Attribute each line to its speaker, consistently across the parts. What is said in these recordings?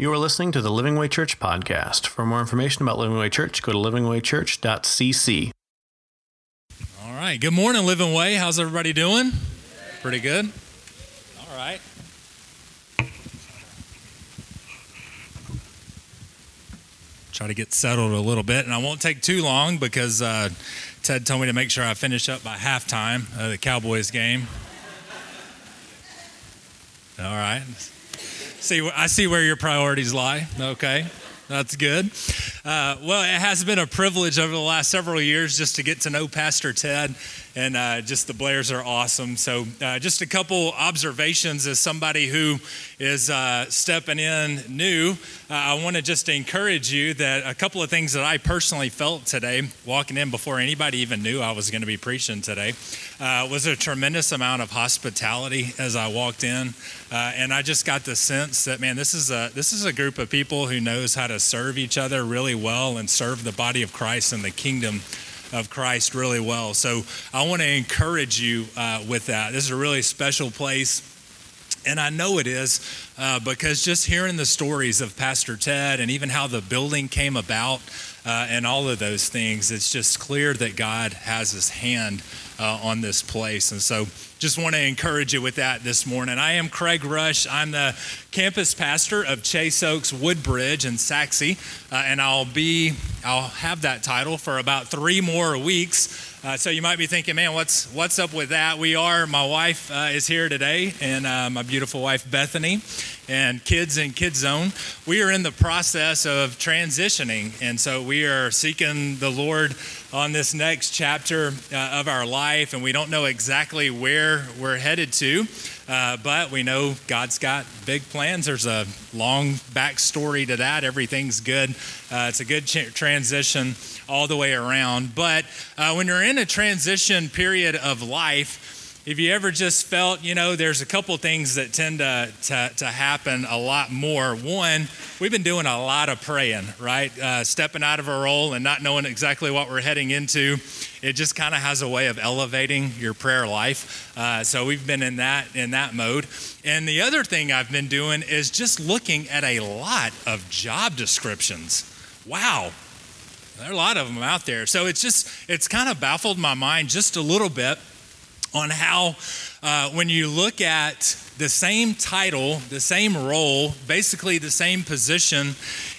Speaker 1: You are listening to the Living Way Church podcast. For more information about Living Way Church, go to livingwaychurch.cc.
Speaker 2: All right. Good morning, Living Way. How's everybody doing? Pretty good. All right. Try to get settled a little bit, and I won't take too long because uh, Ted told me to make sure I finish up by halftime of the Cowboys game. All right. See, I see where your priorities lie. Okay. That's good. Uh, well, it has been a privilege over the last several years just to get to know Pastor Ted, and uh, just the Blairs are awesome. So, uh, just a couple observations as somebody who is uh, stepping in new. Uh, I want to just encourage you that a couple of things that I personally felt today, walking in before anybody even knew I was going to be preaching today, uh, was a tremendous amount of hospitality as I walked in, and I just got the sense that man, this is a this is a group of people who knows how to serve each other really well and serve the body of Christ and the kingdom of Christ really well. So I want to encourage you uh, with that. This is a really special place. And I know it is uh, because just hearing the stories of Pastor Ted and even how the building came about uh, and all of those things, it's just clear that God has his hand uh, on this place. And so just want to encourage you with that this morning. I am Craig Rush. I'm the campus pastor of Chase Oaks Woodbridge in Sachse, uh, and I'll be I'll have that title for about three more weeks. Uh, so you might be thinking, man, what's what's up with that? We are. My wife uh, is here today, and uh, my beautiful wife Bethany, and kids in Kids Zone. We are in the process of transitioning, and so we are seeking the Lord on this next chapter uh, of our life, and we don't know exactly where we're headed to, uh, but we know God's got big plans. There's a long backstory to that. Everything's good. Uh, it's a good ch- transition all the way around. But uh, when you're in a transition period of life, if you ever just felt, you know, there's a couple things that tend to, to, to, happen a lot more. One, we've been doing a lot of praying, right? Uh, stepping out of a role and not knowing exactly what we're heading into. It just kind of has a way of elevating your prayer life. Uh, so we've been in that in that mode. And the other thing I've been doing is just looking at a lot of job descriptions. Wow, there are a lot of them out there. So it's just, it's kind of baffled my mind just a little bit on how, uh, when you look at the same title, the same role, basically the same position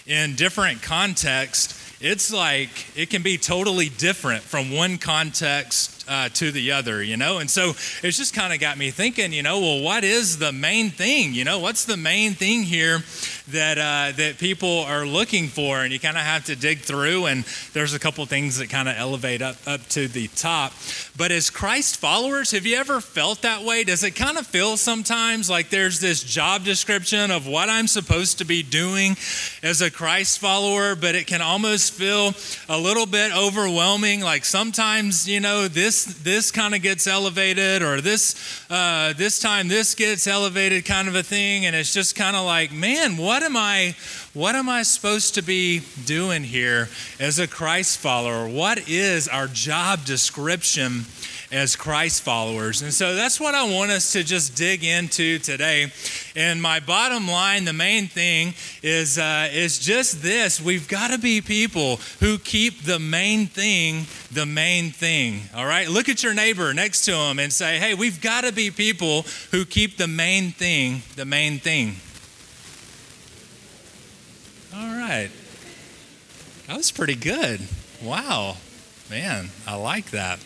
Speaker 2: in different contexts, it's like it can be totally different from one context uh, to the other, you know? And so it's just kind of got me thinking, you know, well, what is the main thing? You know, what's the main thing here that, uh, that people are looking for? And you kind of have to dig through, and there's a couple things that kind of elevate up, up to the top. But as Christ followers, have you ever felt that way? Does it kind of feel sometimes like there's this job description of what I'm supposed to be doing as a Christ follower, but it can almost feel a little bit overwhelming? Like sometimes, you know, this this kind of gets elevated or this uh, this time this gets elevated kind of a thing and it's just kind of like man what am i what am i supposed to be doing here as a christ follower? What is our job description as Christ followers. And so that's what I want us to just dig into today. And my bottom line, the main thing is, uh, is just this we've got to be people who keep the main thing the main thing. All right? Look at your neighbor next to him and say, hey, we've got to be people who keep the main thing the main thing. All right. That was pretty good. Wow. Man, I like that.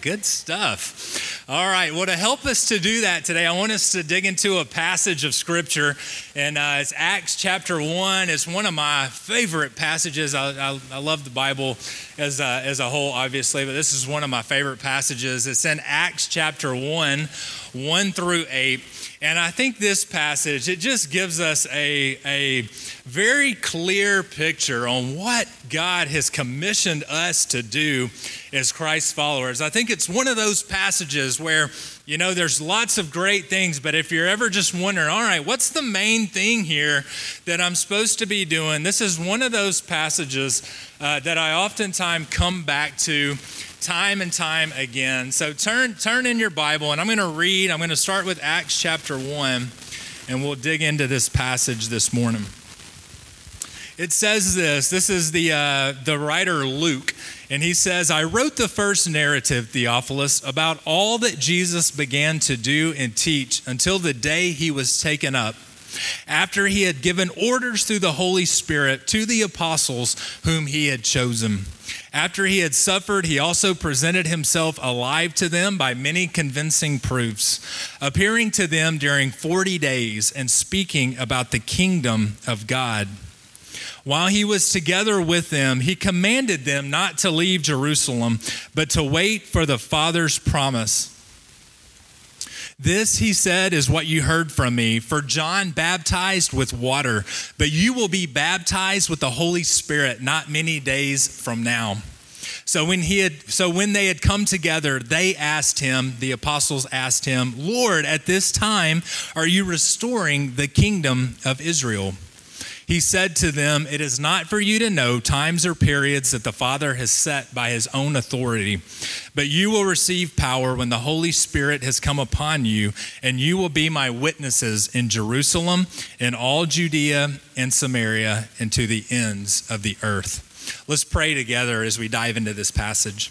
Speaker 2: Good stuff. All right. Well, to help us to do that today, I want us to dig into a passage of Scripture, and uh, it's Acts chapter 1. It's one of my favorite passages. I, I, I love the Bible as a, as a whole, obviously, but this is one of my favorite passages. It's in Acts chapter 1, 1 through 8. And I think this passage, it just gives us a, a very clear picture on what God has commissioned us to do as Christ followers. I think it's one of those passages where, you know, there's lots of great things, but if you're ever just wondering, all right, what's the main thing here that I'm supposed to be doing? This is one of those passages uh, that I oftentimes come back to time and time again. So turn turn in your Bible and I'm going to read. I'm going to start with Acts chapter 1 and we'll dig into this passage this morning. It says this this is the, uh, the writer Luke, and he says, I wrote the first narrative, Theophilus, about all that Jesus began to do and teach until the day he was taken up after he had given orders through the Holy Spirit to the apostles whom he had chosen. After he had suffered, he also presented himself alive to them by many convincing proofs, appearing to them during 40 days and speaking about the kingdom of God. While he was together with them, he commanded them not to leave Jerusalem, but to wait for the Father's promise this, he said, is what you heard from me. For John baptized with water, but you will be baptized with the Holy Spirit not many days from now. So when he had so when they had come together, they asked him, the apostles asked him, "Lord, at this time are you restoring the kingdom of Israel?" He said to them, It is not for you to know times or periods that the Father has set by his own authority, but you will receive power when the Holy Spirit has come upon you, and you will be my witnesses in Jerusalem, in all Judea and Samaria, and to the ends of the earth. Let's pray together as we dive into this passage.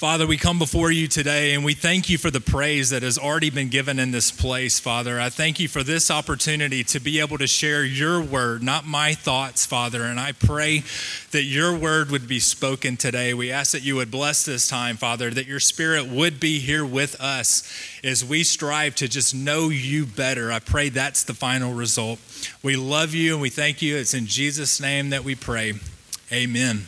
Speaker 2: Father, we come before you today and we thank you for the praise that has already been given in this place, Father. I thank you for this opportunity to be able to share your word, not my thoughts, Father. And I pray that your word would be spoken today. We ask that you would bless this time, Father, that your spirit would be here with us as we strive to just know you better. I pray that's the final result. We love you and we thank you. It's in Jesus' name that we pray. Amen.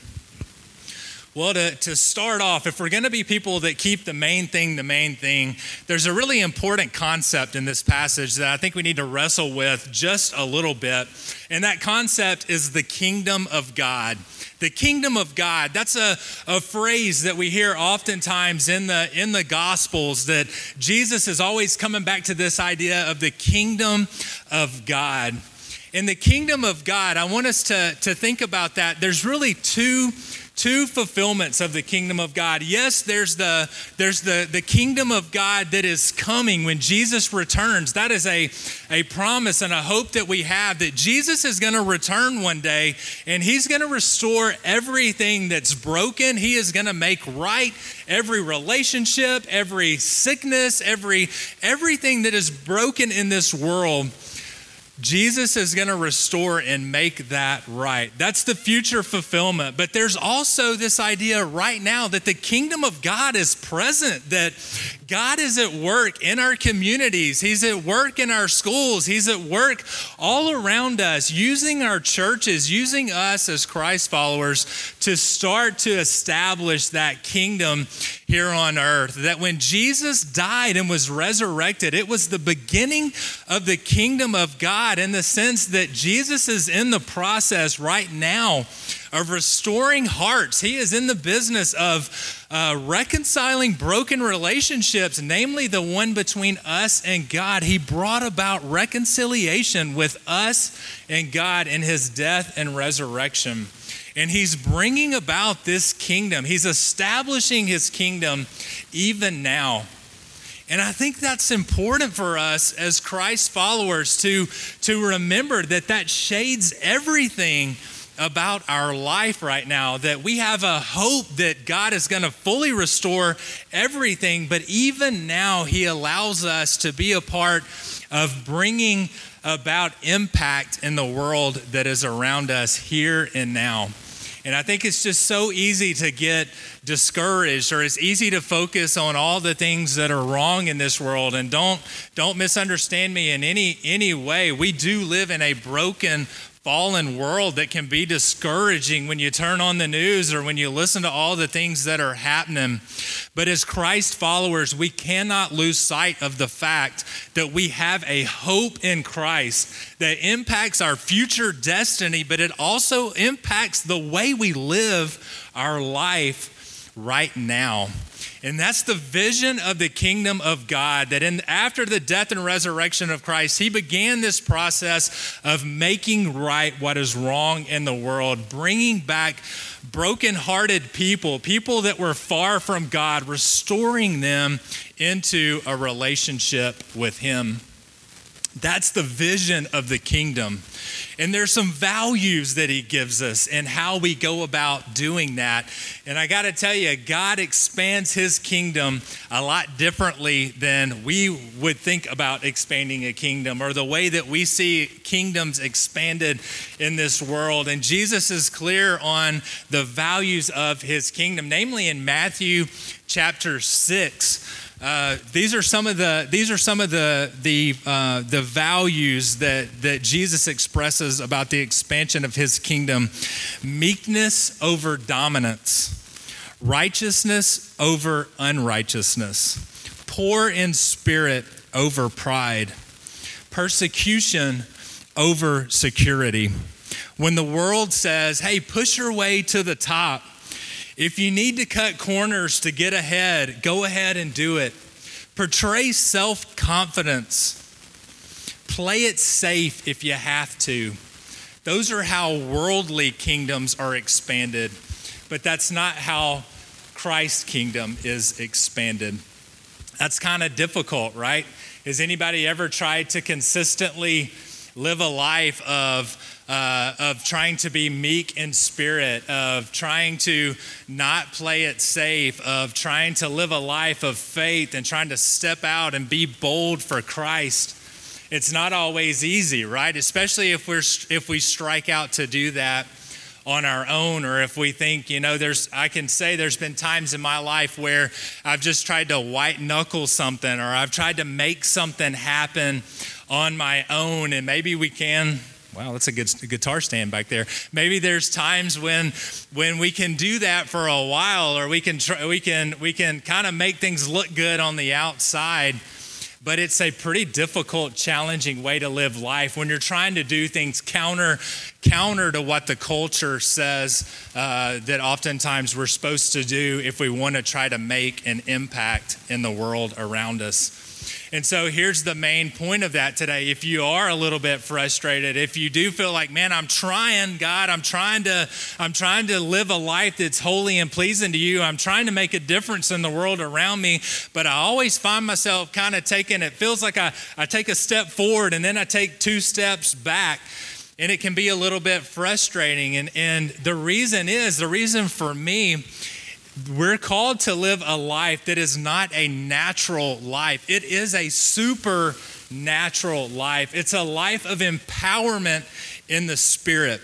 Speaker 2: Well, to, to start off, if we're going to be people that keep the main thing the main thing, there's a really important concept in this passage that I think we need to wrestle with just a little bit. And that concept is the kingdom of God. The kingdom of God. That's a, a phrase that we hear oftentimes in the, in the Gospels that Jesus is always coming back to this idea of the kingdom of God. In the kingdom of God, I want us to, to think about that. There's really two two fulfillments of the kingdom of God. Yes, there's the there's the, the kingdom of God that is coming when Jesus returns. That is a, a promise and a hope that we have that Jesus is going to return one day and he's going to restore everything that's broken. He is going to make right every relationship, every sickness, every everything that is broken in this world Jesus is going to restore and make that right. That's the future fulfillment. But there's also this idea right now that the kingdom of God is present, that God is at work in our communities. He's at work in our schools. He's at work all around us, using our churches, using us as Christ followers to start to establish that kingdom here on earth. That when Jesus died and was resurrected, it was the beginning of the kingdom of God in the sense that Jesus is in the process right now of restoring hearts. He is in the business of uh, reconciling broken relationships, namely the one between us and God. He brought about reconciliation with us and God in his death and resurrection. And he's bringing about this kingdom. He's establishing his kingdom even now. And I think that's important for us as Christ followers to, to remember that that shades everything about our life right now that we have a hope that God is going to fully restore everything, but even now, He allows us to be a part of bringing about impact in the world that is around us here and now. And I think it's just so easy to get discouraged or it's easy to focus on all the things that are wrong in this world and don't don't misunderstand me in any any way. We do live in a broken fallen world that can be discouraging when you turn on the news or when you listen to all the things that are happening. But as Christ followers, we cannot lose sight of the fact that we have a hope in Christ that impacts our future destiny, but it also impacts the way we live our life right now. And that's the vision of the kingdom of God that in after the death and resurrection of Christ, he began this process of making right what is wrong in the world, bringing back broken-hearted people, people that were far from God, restoring them into a relationship with him. That's the vision of the kingdom. And there's some values that he gives us and how we go about doing that. And I got to tell you, God expands his kingdom a lot differently than we would think about expanding a kingdom or the way that we see kingdoms expanded in this world. And Jesus is clear on the values of his kingdom, namely in Matthew chapter 6. Uh, these are some of the these are some of the the uh, the values that that Jesus expresses about the expansion of His kingdom: meekness over dominance, righteousness over unrighteousness, poor in spirit over pride, persecution over security. When the world says, "Hey, push your way to the top," If you need to cut corners to get ahead, go ahead and do it. Portray self confidence. Play it safe if you have to. Those are how worldly kingdoms are expanded, but that's not how Christ's kingdom is expanded. That's kind of difficult, right? Has anybody ever tried to consistently live a life of uh, of trying to be meek in spirit, of trying to not play it safe, of trying to live a life of faith and trying to step out and be bold for Christ. It's not always easy, right? Especially if we're if we strike out to do that on our own or if we think you know there's i can say there's been times in my life where i've just tried to white knuckle something or i've tried to make something happen on my own and maybe we can Wow, that's a good guitar stand back there. Maybe there's times when when we can do that for a while, or we can try, we can we can kind of make things look good on the outside. But it's a pretty difficult, challenging way to live life when you're trying to do things counter counter to what the culture says uh, that oftentimes we're supposed to do if we want to try to make an impact in the world around us. And so here's the main point of that today. If you are a little bit frustrated, if you do feel like, man, I'm trying, God, I'm trying to, I'm trying to live a life that's holy and pleasing to you. I'm trying to make a difference in the world around me, but I always find myself kind of taking, it feels like I, I take a step forward and then I take two steps back and it can be a little bit frustrating. And, and the reason is, the reason for me we're called to live a life that is not a natural life, it is a supernatural life. It's a life of empowerment in the Spirit.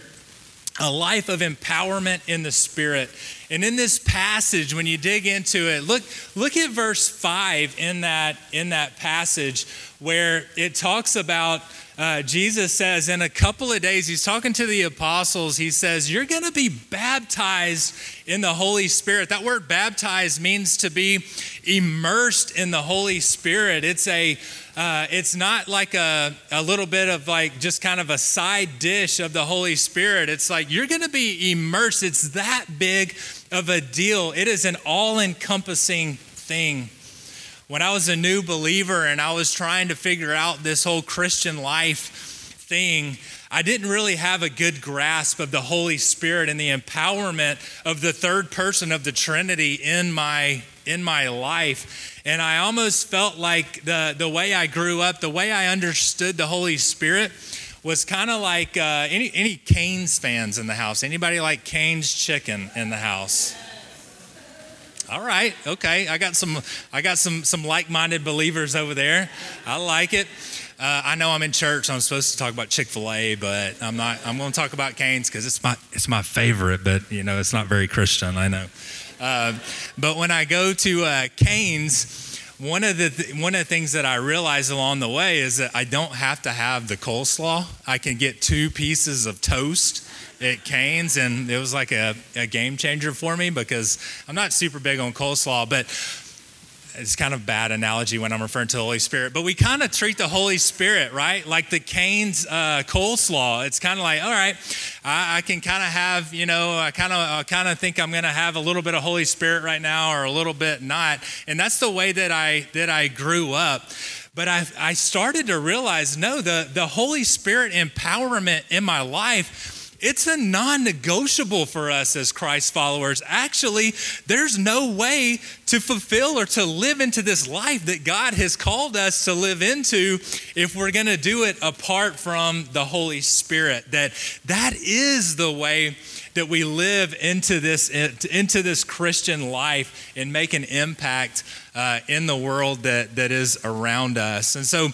Speaker 2: A life of empowerment in the Spirit. And in this passage, when you dig into it, look, look at verse 5 in that, in that passage where it talks about uh, Jesus says in a couple of days, he's talking to the apostles. He says, You're going to be baptized in the Holy Spirit. That word baptized means to be immersed in the Holy Spirit. It's a uh, it's not like a, a little bit of like just kind of a side dish of the Holy Spirit. It's like you're going to be immersed. It's that big of a deal. It is an all encompassing thing when I was a new believer and I was trying to figure out this whole Christian life thing, I didn't really have a good grasp of the Holy Spirit and the empowerment of the third person of the Trinity in my in my life. And I almost felt like the, the way I grew up, the way I understood the Holy Spirit was kind of like uh, any, any Cane's fans in the house. Anybody like Cane's chicken in the house? All right, okay. I got some. I got some some like-minded believers over there. I like it. Uh, I know I'm in church. I'm supposed to talk about Chick Fil A, but I'm not. I'm going to talk about Cane's because it's my it's my favorite. But you know, it's not very Christian. I know. Uh, but when I go to uh, Cane's, one of the th- one of the things that I realize along the way is that I don't have to have the coleslaw. I can get two pieces of toast at Cane's, and it was like a, a game changer for me because I'm not super big on coleslaw, but it's kind of bad analogy when I'm referring to the Holy Spirit, but we kind of treat the Holy Spirit, right? Like the Cane's uh, coleslaw. It's kind of like, all right, I, I can kind of have, you know, I kind of kind of think I'm going to have a little bit of Holy Spirit right now, or a little bit not, and that's the way that I that I grew up. But I, I started to realize, no, the the Holy Spirit empowerment in my life it's a non negotiable for us as Christ followers. Actually, there's no way to fulfill or to live into this life that God has called us to live into if we're going to do it apart from the Holy Spirit. That that is the way that we live into this into this Christian life and make an impact uh, in the world that that is around us. And so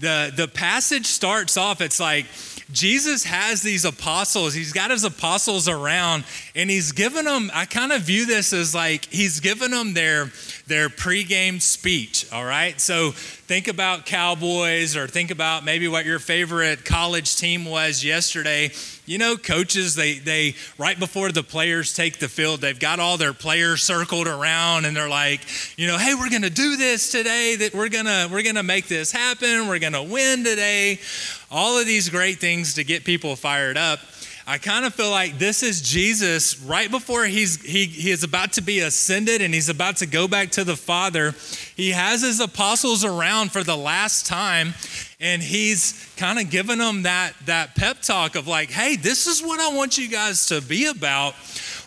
Speaker 2: the the passage starts off it's like Jesus has these apostles. He's got his apostles around and he's given them, I kind of view this as like he's given them their, their pregame speech, all right? So think about Cowboys or think about maybe what your favorite college team was yesterday. You know, coaches, they, they, right before the players take the field, they've got all their players circled around and they're like, you know, hey, we're going to do this today, that we're going to, we're going to make this happen. We're going to win today. All of these great things to get people fired up. I kind of feel like this is Jesus right before he's he, he is about to be ascended and he's about to go back to the Father. He has his apostles around for the last time, and he's kind of giving them that that pep talk of like, hey, this is what I want you guys to be about.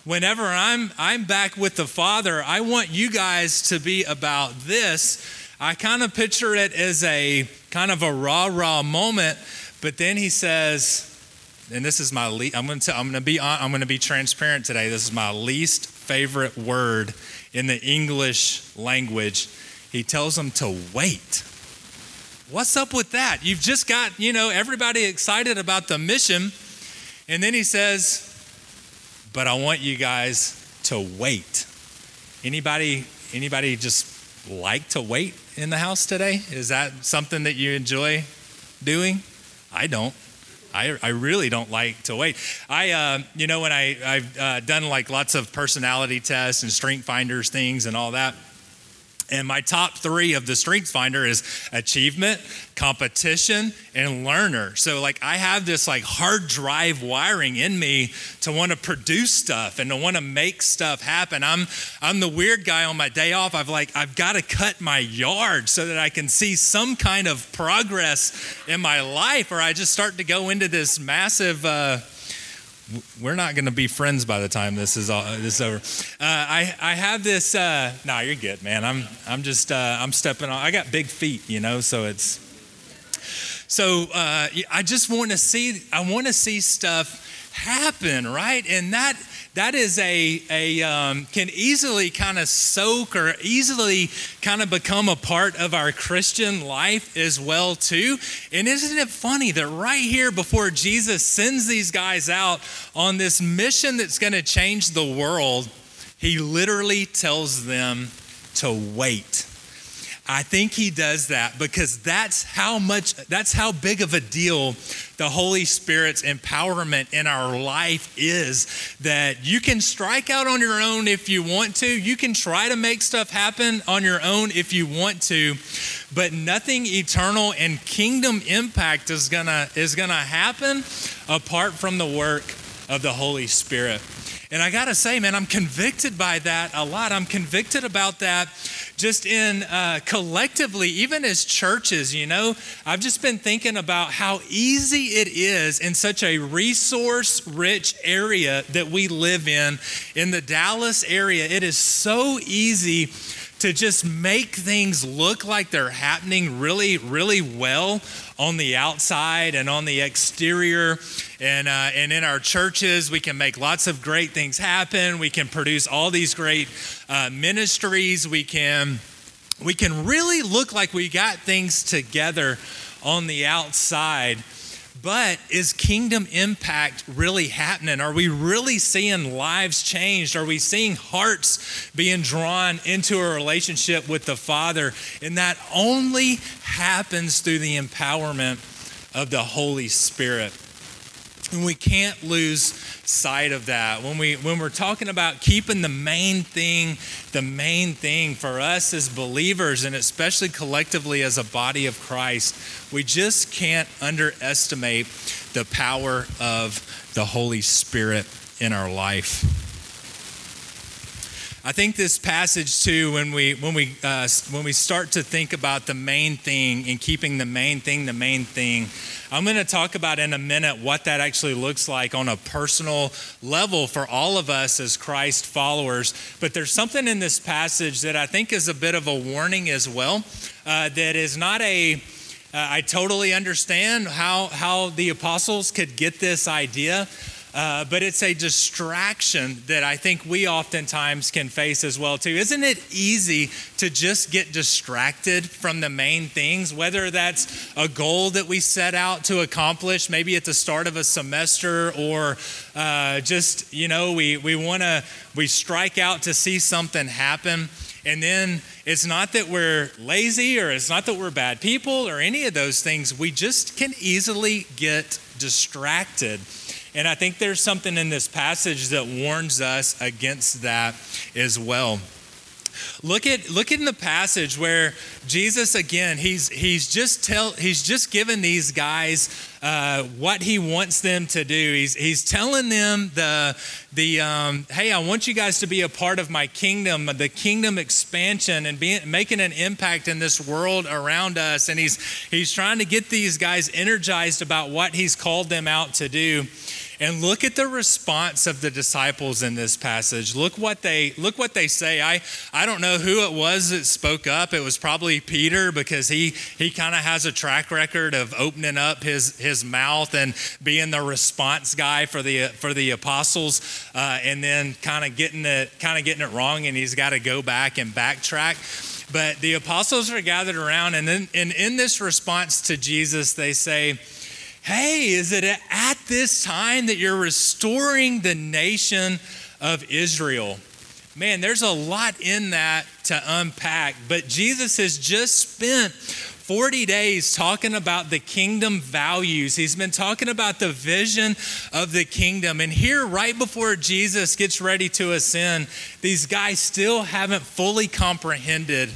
Speaker 2: Whenever I'm I'm back with the Father, I want you guys to be about this. I kind of picture it as a kind of a rah rah moment, but then he says, and this is my le- I'm going to I'm going to be I'm going to be transparent today. This is my least favorite word in the English language. He tells them to wait. What's up with that? You've just got, you know, everybody excited about the mission and then he says, "But I want you guys to wait." Anybody anybody just like to wait in the house today? Is that something that you enjoy doing? I don't. I, I really don't like to wait. I, uh, you know, when I, I've uh, done like lots of personality tests and strength finders things and all that, and my top three of the Strength Finder is achievement, competition, and learner. So, like, I have this like hard drive wiring in me to want to produce stuff and to want to make stuff happen. I'm I'm the weird guy on my day off. I've like I've got to cut my yard so that I can see some kind of progress in my life, or I just start to go into this massive. Uh, we're not going to be friends by the time this is all this is over. Uh, I I have this. Uh, nah, you're good, man. I'm I'm just uh, I'm stepping on. I got big feet, you know, so it's. So uh, I just want to see. I want to see stuff happen, right? And that that is a, a um, can easily kind of soak or easily kind of become a part of our Christian life as well too. And isn't it funny that right here before Jesus sends these guys out on this mission that's going to change the world, he literally tells them to wait. I think he does that because that's how much, that's how big of a deal the Holy Spirit's empowerment in our life is. That you can strike out on your own if you want to, you can try to make stuff happen on your own if you want to, but nothing eternal and kingdom impact is gonna, is gonna happen apart from the work of the Holy Spirit. And I got to say, man, I'm convicted by that a lot. I'm convicted about that just in uh, collectively, even as churches, you know, I've just been thinking about how easy it is in such a resource rich area that we live in, in the Dallas area. It is so easy to just make things look like they're happening really, really well on the outside and on the exterior. And, uh, and in our churches, we can make lots of great things happen. We can produce all these great uh, ministries. We can, we can really look like we got things together on the outside. But is kingdom impact really happening? Are we really seeing lives changed? Are we seeing hearts being drawn into a relationship with the Father? And that only happens through the empowerment of the Holy Spirit. And we can't lose sight of that. When, we, when we're talking about keeping the main thing, the main thing for us as believers, and especially collectively as a body of Christ, we just can't underestimate the power of the Holy Spirit in our life. I think this passage too, when we when we uh, when we start to think about the main thing and keeping the main thing the main thing, I'm going to talk about in a minute what that actually looks like on a personal level for all of us as Christ followers. But there's something in this passage that I think is a bit of a warning as well. Uh, that is not a uh, I totally understand how how the apostles could get this idea. Uh, but it's a distraction that I think we oftentimes can face as well too. Isn't it easy to just get distracted from the main things, whether that's a goal that we set out to accomplish, maybe at the start of a semester, or uh, just you know we we want to we strike out to see something happen. And then it's not that we're lazy or it's not that we're bad people or any of those things. We just can easily get distracted. And I think there's something in this passage that warns us against that as well. Look at look in the passage where Jesus again he's he's just tell he's just given these guys uh, what he wants them to do. He's he's telling them the the um, hey I want you guys to be a part of my kingdom, the kingdom expansion, and being making an impact in this world around us. And he's he's trying to get these guys energized about what he's called them out to do. And look at the response of the disciples in this passage. Look what they look what they say. I I don't know who it was that spoke up. It was probably Peter because he he kind of has a track record of opening up his his mouth and being the response guy for the for the apostles, uh, and then kind of getting it kind of getting it wrong, and he's got to go back and backtrack. But the apostles are gathered around, and then and in this response to Jesus, they say Hey, is it at this time that you're restoring the nation of Israel? Man, there's a lot in that to unpack, but Jesus has just spent 40 days talking about the kingdom values. He's been talking about the vision of the kingdom. And here, right before Jesus gets ready to ascend, these guys still haven't fully comprehended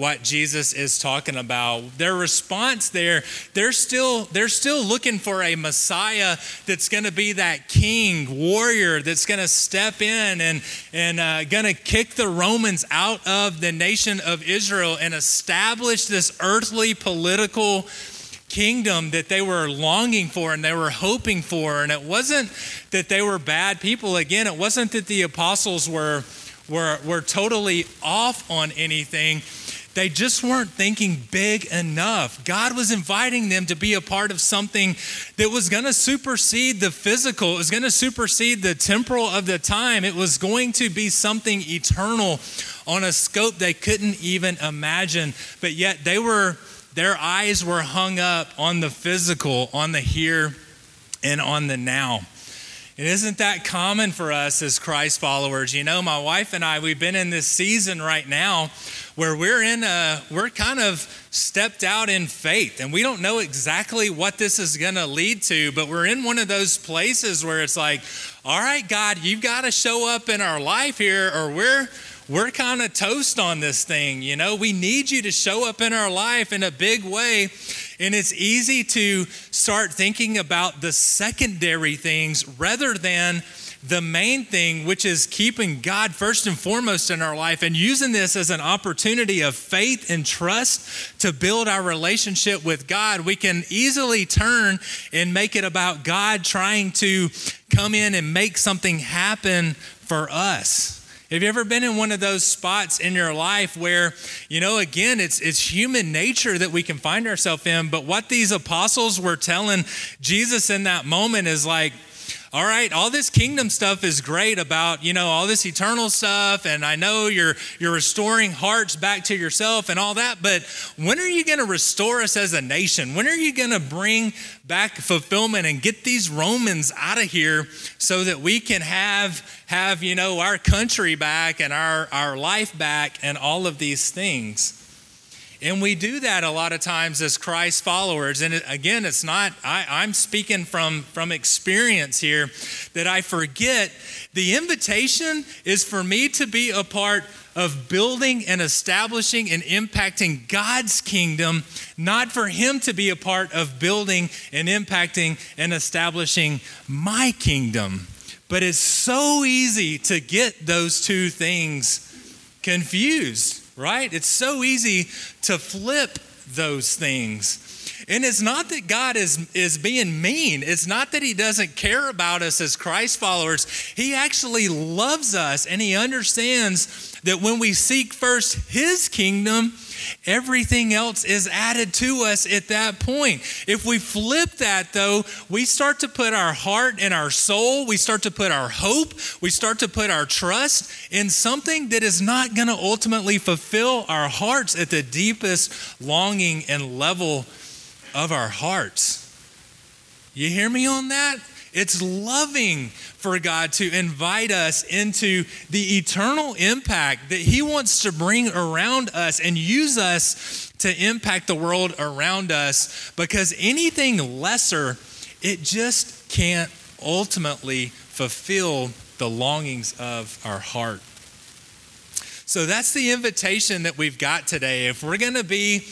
Speaker 2: what Jesus is talking about. Their response there, they're still they're still looking for a Messiah that's going to be that king, warrior that's going to step in and and uh, going to kick the Romans out of the nation of Israel and establish this earthly political kingdom that they were longing for and they were hoping for. And it wasn't that they were bad people. Again it wasn't that the apostles were were, were totally off on anything they just weren't thinking big enough. God was inviting them to be a part of something that was going to supersede the physical, it was going to supersede the temporal of the time. It was going to be something eternal on a scope they couldn't even imagine. But yet they were their eyes were hung up on the physical, on the here and on the now. Isn't that common for us as Christ followers? You know, my wife and I, we've been in this season right now where we're in a, we're kind of stepped out in faith and we don't know exactly what this is going to lead to, but we're in one of those places where it's like, all right, God, you've got to show up in our life here or we're, we're kind of toast on this thing. You know, we need you to show up in our life in a big way. And it's easy to start thinking about the secondary things rather than the main thing, which is keeping God first and foremost in our life and using this as an opportunity of faith and trust to build our relationship with God, we can easily turn and make it about God trying to come in and make something happen for us. Have you ever been in one of those spots in your life where, you know, again, it's it's human nature that we can find ourselves in, but what these apostles were telling Jesus in that moment is like, all right, all this kingdom stuff is great about, you know, all this eternal stuff and I know you're you're restoring hearts back to yourself and all that, but when are you going to restore us as a nation? When are you going to bring back fulfillment and get these Romans out of here so that we can have have, you know, our country back and our our life back and all of these things? And we do that a lot of times as Christ followers. And again, it's not, I, I'm speaking from, from experience here, that I forget the invitation is for me to be a part of building and establishing and impacting God's kingdom, not for Him to be a part of building and impacting and establishing my kingdom. But it's so easy to get those two things confused, right? It's so easy to flip those things. And it's not that God is, is being mean. It's not that He doesn't care about us as Christ followers. He actually loves us and He understands that when we seek first His kingdom, everything else is added to us at that point. If we flip that, though, we start to put our heart and our soul, we start to put our hope, we start to put our trust in something that is not going to ultimately fulfill our hearts at the deepest longing and level of our hearts. You hear me on that? It's loving for God to invite us into the eternal impact that He wants to bring around us and use us to impact the world around us because anything lesser, it just can't ultimately fulfill the longings of our heart. So that's the invitation that we've got today. If we're going to be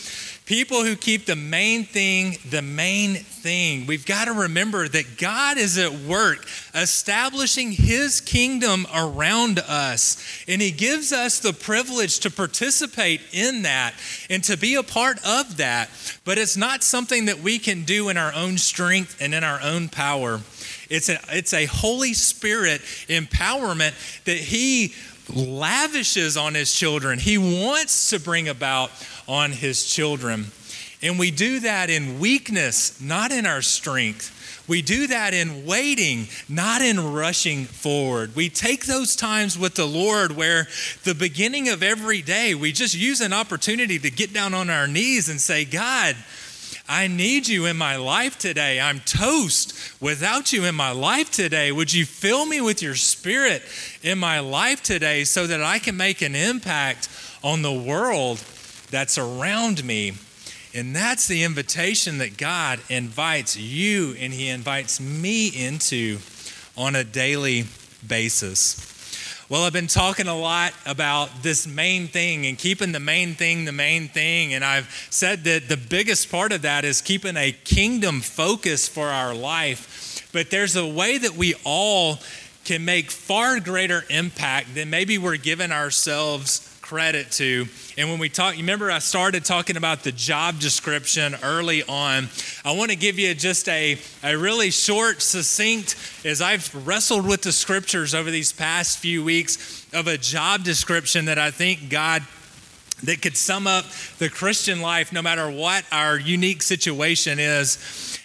Speaker 2: People who keep the main thing the main thing. We've got to remember that God is at work establishing his kingdom around us. And he gives us the privilege to participate in that and to be a part of that. But it's not something that we can do in our own strength and in our own power. It's a, it's a Holy Spirit empowerment that he lavishes on his children. He wants to bring about on his children. And we do that in weakness, not in our strength. We do that in waiting, not in rushing forward. We take those times with the Lord where the beginning of every day, we just use an opportunity to get down on our knees and say, God, I need you in my life today. I'm toast without you in my life today. Would you fill me with your spirit in my life today so that I can make an impact on the world that's around me. And that's the invitation that God invites you and He invites me into on a daily basis. Well, I've been talking a lot about this main thing and keeping the main thing the main thing. And I've said that the biggest part of that is keeping a kingdom focus for our life. But there's a way that we all can make far greater impact than maybe we're giving ourselves credit to. And when we talk, you remember I started talking about the job description early on. I want to give you just a, a really short, succinct, as I've wrestled with the scriptures over these past few weeks, of a job description that I think God that could sum up the Christian life no matter what our unique situation is.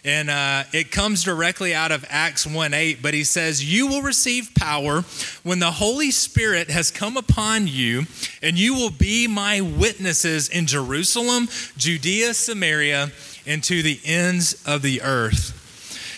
Speaker 2: And uh, it comes directly out of Acts 1 8, but he says, You will receive power when the Holy Spirit has come upon you, and you will be my witnesses in Jerusalem, Judea, Samaria, and to the ends of the earth.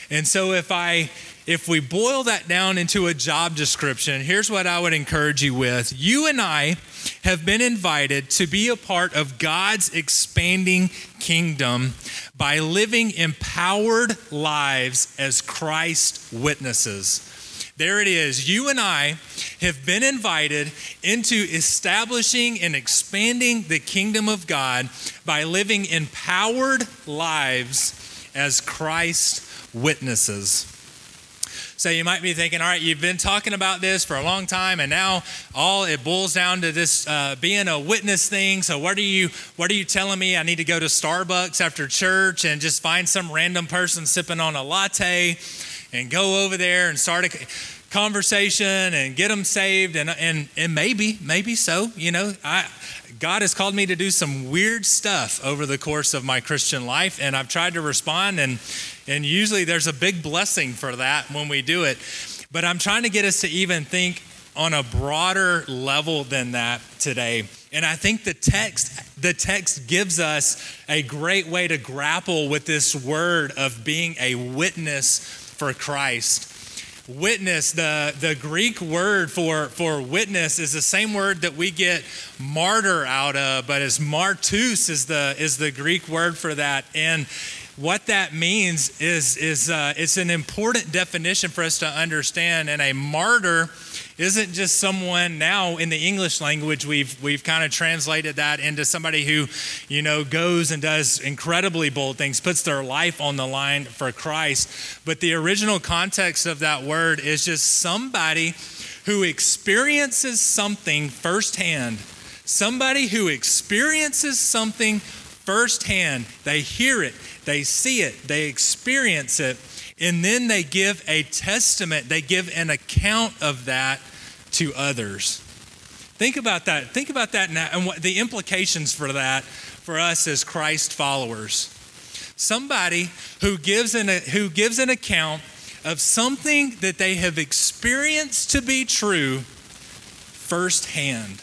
Speaker 2: And so if I if we boil that down into a job description, here's what I would encourage you with. You and I have been invited to be a part of God's expanding kingdom by living empowered lives as Christ witnesses. There it is. You and I have been invited into establishing and expanding the kingdom of God by living empowered lives as Christ witnesses. So you might be thinking, all right, you've been talking about this for a long time, and now all it boils down to this uh, being a witness thing. So what are you what are you telling me? I need to go to Starbucks after church and just find some random person sipping on a latte and go over there and start a conversation and get them saved and and and maybe maybe so you know i god has called me to do some weird stuff over the course of my christian life and i've tried to respond and and usually there's a big blessing for that when we do it. But I'm trying to get us to even think on a broader level than that today. And I think the text the text gives us a great way to grapple with this word of being a witness for Christ. Witness, the, the Greek word for, for witness is the same word that we get martyr out of, but as martus is the, is the Greek word for that. And what that means is, is uh, it's an important definition for us to understand. And a martyr isn't just someone now in the English language, we've, we've kind of translated that into somebody who, you know, goes and does incredibly bold things, puts their life on the line for Christ. But the original context of that word is just somebody who experiences something firsthand. Somebody who experiences something firsthand. They hear it, they see it, they experience it, and then they give a testament, they give an account of that to others. Think about that. Think about that now and what the implications for that for us as Christ followers. Somebody who gives an, who gives an account of something that they have experienced to be true firsthand.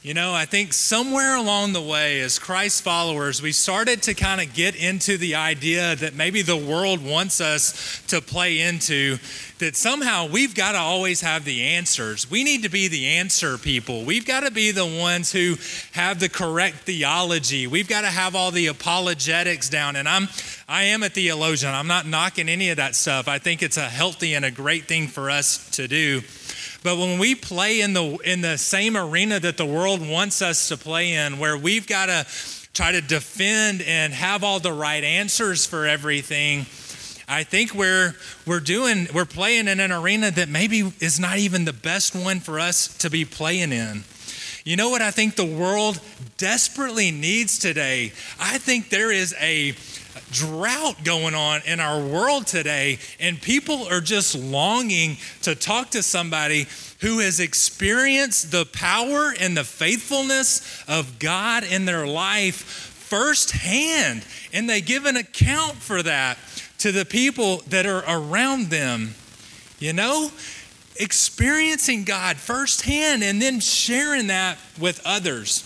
Speaker 2: You know, I think somewhere along the way, as Christ followers, we started to kind of get into the idea that maybe the world wants us to play into, that somehow we've got to always have the answers. We need to be the answer people. We've got to be the ones who have the correct theology. We've got to have all the apologetics down. And I'm, I am a theologian. I'm not knocking any of that stuff. I think it's a healthy and a great thing for us to do. But when we play in the in the same arena that the world wants us to play in, where we've got to try to defend and have all the right answers for everything, I think we're we're doing we're playing in an arena that maybe is not even the best one for us to be playing in. You know what I think the world desperately needs today? I think there is a drought going on in our world today, and people are just longing to talk to somebody who has experienced the power and the faithfulness of God in their life firsthand, and they give an account for that to the people that are around them. You know, experiencing God firsthand and then sharing that with others.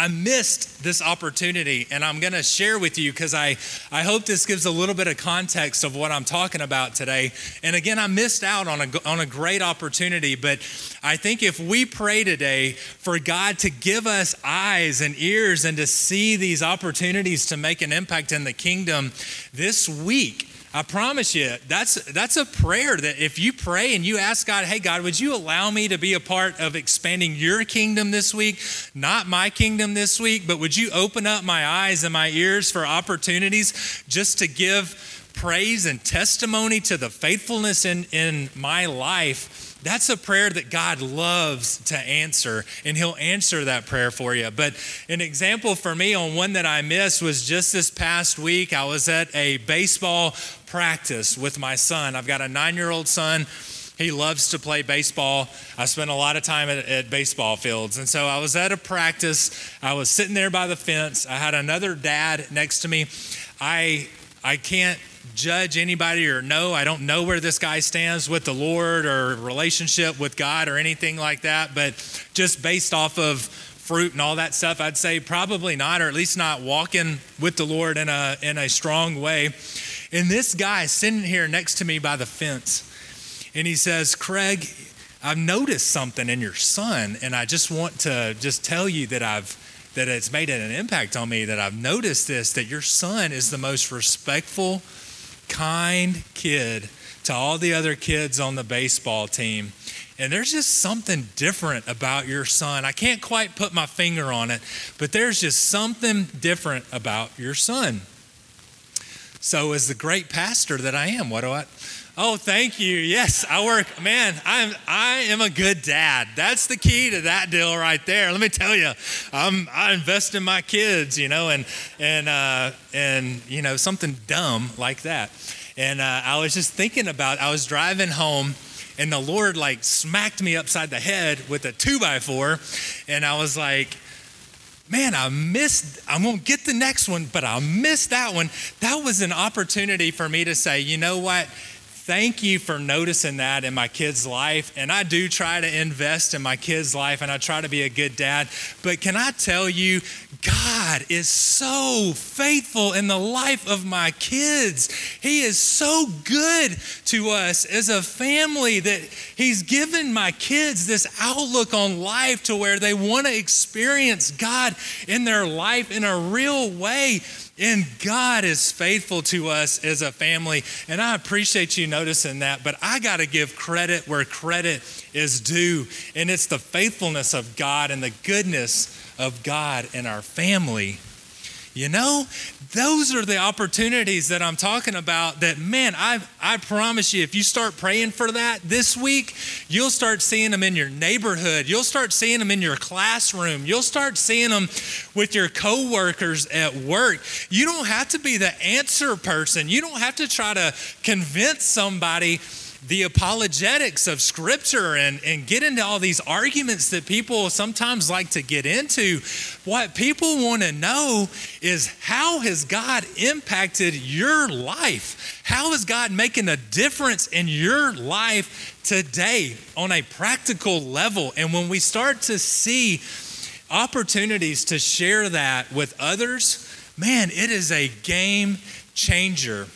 Speaker 2: I missed this opportunity, and I'm going to share with you because I, I hope this gives a little bit of context of what I'm talking about today. And again, I missed out on a, on a great opportunity, but I think if we pray today for God to give us eyes and ears and to see these opportunities to make an impact in the kingdom this week, I promise you, that's that's a prayer that if you pray and you ask God, hey God, would you allow me to be a part of expanding your kingdom this week, not my kingdom this week, but would you open up my eyes and my ears for opportunities just to give praise and testimony to the faithfulness in, in my life? That's a prayer that God loves to answer, and He'll answer that prayer for you. But an example for me on one that I missed was just this past week. I was at a baseball practice with my son. I've got a nine year old son. He loves to play baseball. I spent a lot of time at, at, baseball fields. And so I was at a practice. I was sitting there by the fence. I had another dad next to me. I, I can't judge anybody or know. I don't know where this guy stands with the Lord or relationship with God or anything like that. But just based off of fruit and all that stuff, I'd say probably not, or at least not walking with the Lord in a, in a strong way. And this guy sitting here next to me by the fence, and he says, Craig, I've noticed something in your son, and I just want to just tell you that I've that it's made an impact on me that I've noticed this that your son is the most respectful, kind kid to all the other kids on the baseball team. And there's just something different about your son. I can't quite put my finger on it, but there's just something different about your son. So, as the great pastor that I am, what do I? Oh, thank you. Yes, I work. Man, I'm I am a good dad. That's the key to that deal right there. Let me tell you, I'm I invest in my kids, you know, and and uh, and you know something dumb like that. And uh, I was just thinking about. I was driving home and the Lord like smacked me upside the head with a two by four, and I was like, man, I missed, I'm gonna get the next one, but I missed that one. That was an opportunity for me to say, you know what? Thank you for noticing that in my kid's life. And I do try to invest in my kid's life and I try to be a good dad. But can I tell you, God is so faithful in the life of my kids. He is so good to us as a family that He's given my kids this outlook on life to where they want to experience God in their life in a real way. And God is faithful to us as a family. And I appreciate you noticing that. But I got to give credit where credit is due. And it's the faithfulness of God and the goodness of God in our family. You know, those are the opportunities that I'm talking about that, man, I, I promise you, if you start praying for that this week, you'll start seeing them in your neighborhood. You'll start seeing them in your classroom. You'll start seeing them with your coworkers at work. You don't have to be the answer person. You don't have to try to convince somebody the apologetics of scripture and, and get into all these arguments that people sometimes like to get into. What people want to know is how has God impacted your life? How is God making a difference in your life today on a practical level? And when we start to see opportunities to share that with others, man, it is a game changer.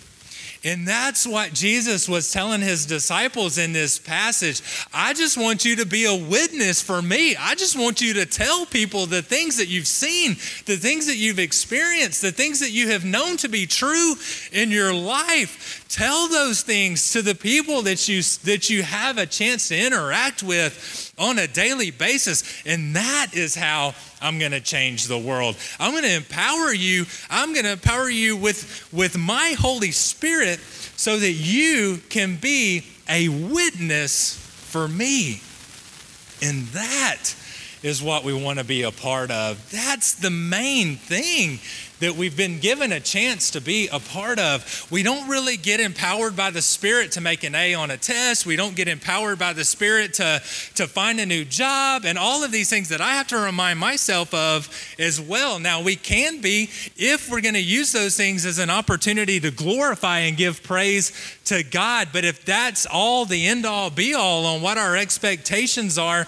Speaker 2: And that's what Jesus was telling his disciples in this passage. I just want you to be a witness for me. I just want you to tell people the things that you've seen, the things that you've experienced, the things that you have known to be true in your life. Tell those things to the people that you that you have a chance to interact with on a daily basis. And that is how I'm going to change the world. I'm going to empower you. I'm going to empower you with, with my Holy Spirit so that you can be a witness for me. And that is what we want to be a part of. That's the main thing that we've been given a chance to be a part of. We don't really get empowered by the Spirit to make an A on a test. We don't get empowered by the Spirit to, to find a new job and all of these things that I have to remind myself of as well. Now, we can be if we're going to use those things as an opportunity to glorify and give praise to God. But if that's all the end all be all on what our expectations are,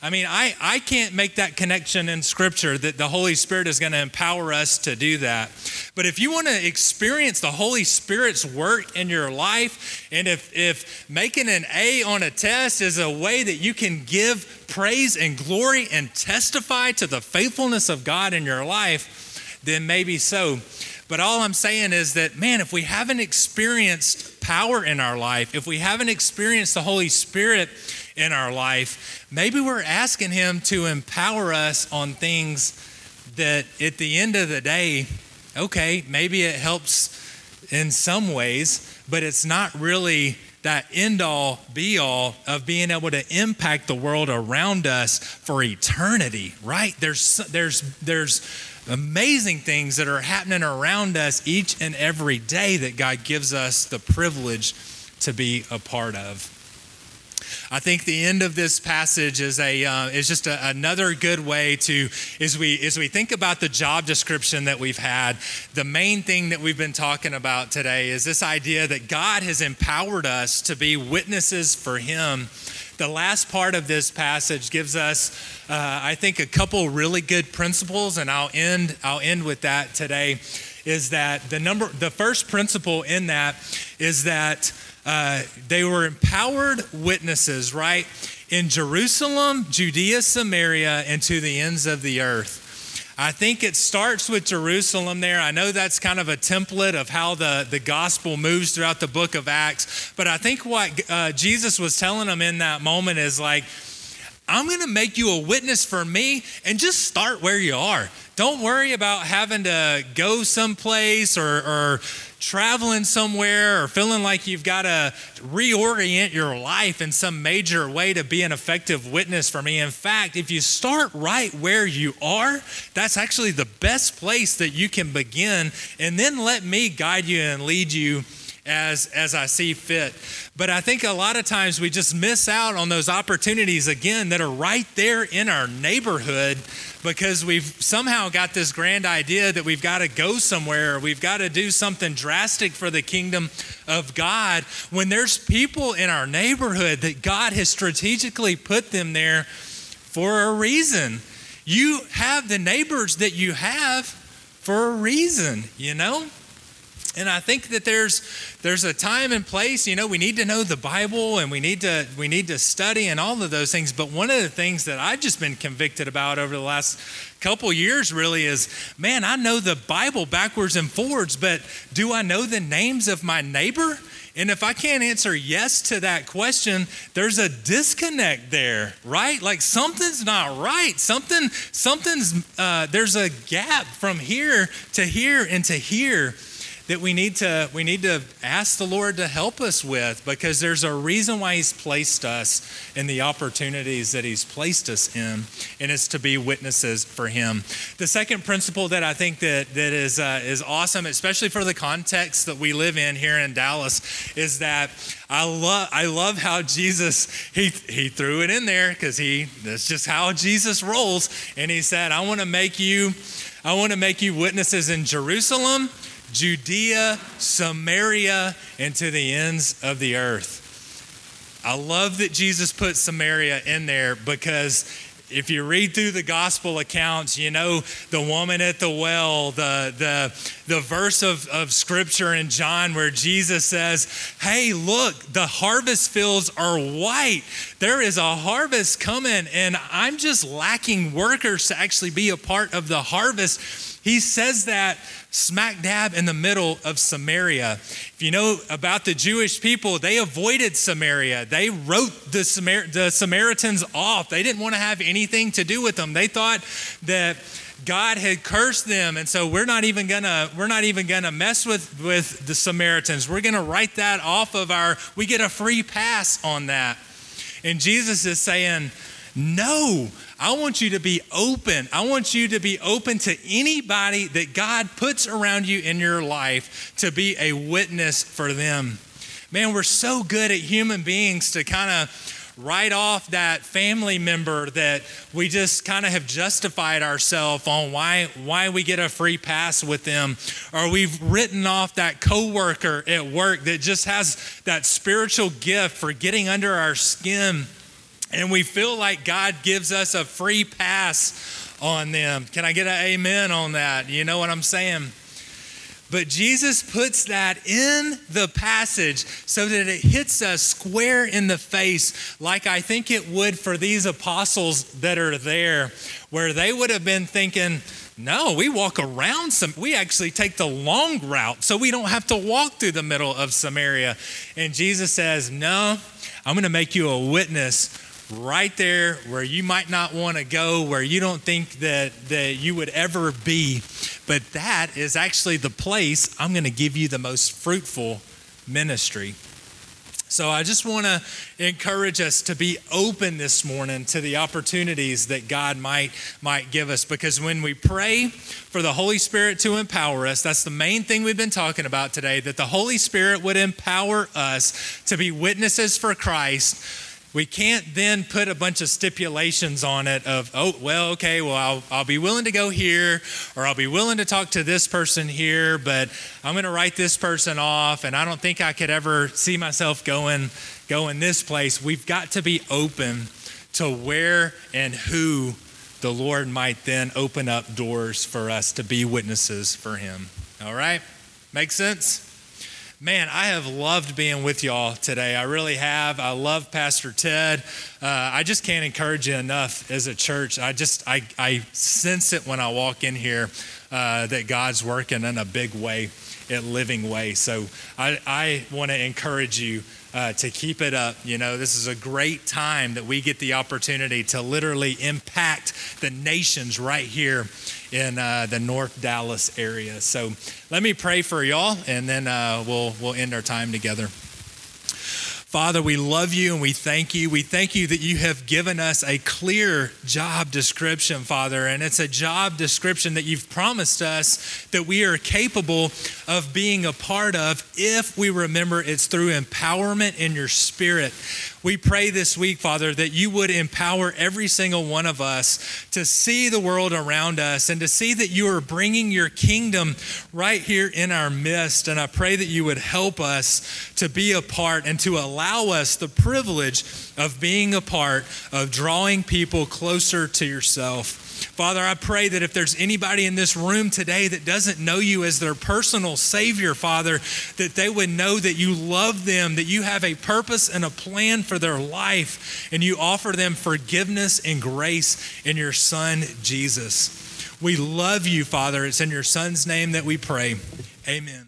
Speaker 2: I mean, I, I can't make that connection in Scripture that the Holy Spirit is going to empower us to do that. But if you want to experience the Holy Spirit's work in your life, and if, if making an A on a test is a way that you can give praise and glory and testify to the faithfulness of God in your life, then maybe so. But all I'm saying is that, man, if we haven't experienced power in our life, if we haven't experienced the Holy Spirit in our life, maybe we're asking Him to empower us on things that at the end of the day, okay, maybe it helps in some ways, but it's not really that end all be all of being able to impact the world around us for eternity, right? There's, there's, there's, amazing things that are happening around us each and every day that God gives us the privilege to be a part of. I think the end of this passage is a uh, is just a, another good way to as we as we think about the job description that we've had. The main thing that we've been talking about today is this idea that God has empowered us to be witnesses for Him. The last part of this passage gives us, uh, I think, a couple really good principles, and I'll end I'll end with that today. Is that the number? The first principle in that is that uh, they were empowered witnesses, right? In Jerusalem, Judea, Samaria, and to the ends of the earth. I think it starts with Jerusalem there. I know that's kind of a template of how the, the gospel moves throughout the book of Acts. But I think what uh, Jesus was telling them in that moment is like, I'm going to make you a witness for me and just start where you are. Don't worry about having to go someplace or, or traveling somewhere or feeling like you've got to reorient your life in some major way to be an effective witness for me. In fact, if you start right where you are, that's actually the best place that you can begin. And then let me guide you and lead you as as I see fit. But I think a lot of times we just miss out on those opportunities again that are right there in our neighborhood because we've somehow got this grand idea that we've got to go somewhere, or we've got to do something drastic for the kingdom of God when there's people in our neighborhood that God has strategically put them there for a reason. You have the neighbors that you have for a reason, you know? And I think that there's there's a time and place, you know, we need to know the Bible and we need to we need to study and all of those things, but one of the things that I've just been convicted about over the last couple years really is, man, I know the Bible backwards and forwards, but do I know the names of my neighbor? And if I can't answer yes to that question, there's a disconnect there, right? Like something's not right. Something, something's, uh, there's a gap from here to here and to here that we need to we need to ask the Lord to help us with because there's a reason why he's placed us in the opportunities that he's placed us in and it's to be witnesses for him. The second principle that I think that that is uh, is awesome especially for the context that we live in here in Dallas is that I love I love how Jesus he he threw it in there cuz he that's just how Jesus rolls and he said I want to make you I want to make you witnesses in Jerusalem Judea, Samaria, and to the ends of the earth. I love that Jesus put Samaria in there because if you read through the gospel accounts, you know the woman at the well, the the the verse of, of scripture in John where Jesus says, Hey, look, the harvest fields are white. There is a harvest coming, and I'm just lacking workers to actually be a part of the harvest. He says that smack dab in the middle of Samaria. If you know about the Jewish people, they avoided Samaria. They wrote the, Samar- the Samaritans off. They didn't want to have anything to do with them. They thought that God had cursed them, and so we're not even gonna we're not even gonna mess with with the Samaritans. We're gonna write that off of our. We get a free pass on that. And Jesus is saying, no, I want you to be open. I want you to be open to anybody that God puts around you in your life to be a witness for them. Man, we're so good at human beings to kind of write off that family member that we just kind of have justified ourselves on why why we get a free pass with them or we've written off that coworker at work that just has that spiritual gift for getting under our skin and we feel like God gives us a free pass on them. Can I get an amen on that? You know what I'm saying? But Jesus puts that in the passage so that it hits us square in the face, like I think it would for these apostles that are there, where they would have been thinking, no, we walk around some, we actually take the long route so we don't have to walk through the middle of Samaria. And Jesus says, no, I'm going to make you a witness right there where you might not want to go, where you don't think that, that you would ever be. But that is actually the place I'm going to give you the most fruitful ministry. So I just want to encourage us to be open this morning to the opportunities that God might might give us because when we pray for the Holy Spirit to empower us, that's the main thing we've been talking about today that the Holy Spirit would empower us to be witnesses for Christ we can't then put a bunch of stipulations on it of oh well okay well I'll, I'll be willing to go here or i'll be willing to talk to this person here but i'm going to write this person off and i don't think i could ever see myself going going this place. We've got to be open to where and who the lord might then open up doors for us to be witnesses for him. All right? Make sense Man, I have loved being with y'all today. I really have. I love Pastor Ted. Uh, I just can't encourage you enough as a church. I just, I, I sense it when I walk in here uh, that God's working in a big way, at living way. So I, I want to encourage you uh, to keep it up. You know, this is a great time that we get the opportunity to literally impact the nations right here in uh, the North Dallas area. So let me pray for y'all, and then uh, we'll we'll end our time together. Father, we love you and we thank you. We thank you that you have given us a clear job description, Father, and it's a job description that you've promised us that we are capable of being a part of if we remember it's through empowerment in your spirit. We pray this week, Father, that you would empower every single one of us to see the world around us and to see that you are bringing your kingdom right here in our midst. And I pray that you would help us to be a part and to allow us the privilege of being a part of drawing people closer to yourself. Father, I pray that if there's anybody in this room today that doesn't know you as their personal Savior, Father, that they would know that you love them, that you have a purpose and a plan for their life, and you offer them forgiveness and grace in your Son, Jesus. We love you, Father. It's in your Son's name that we pray. Amen.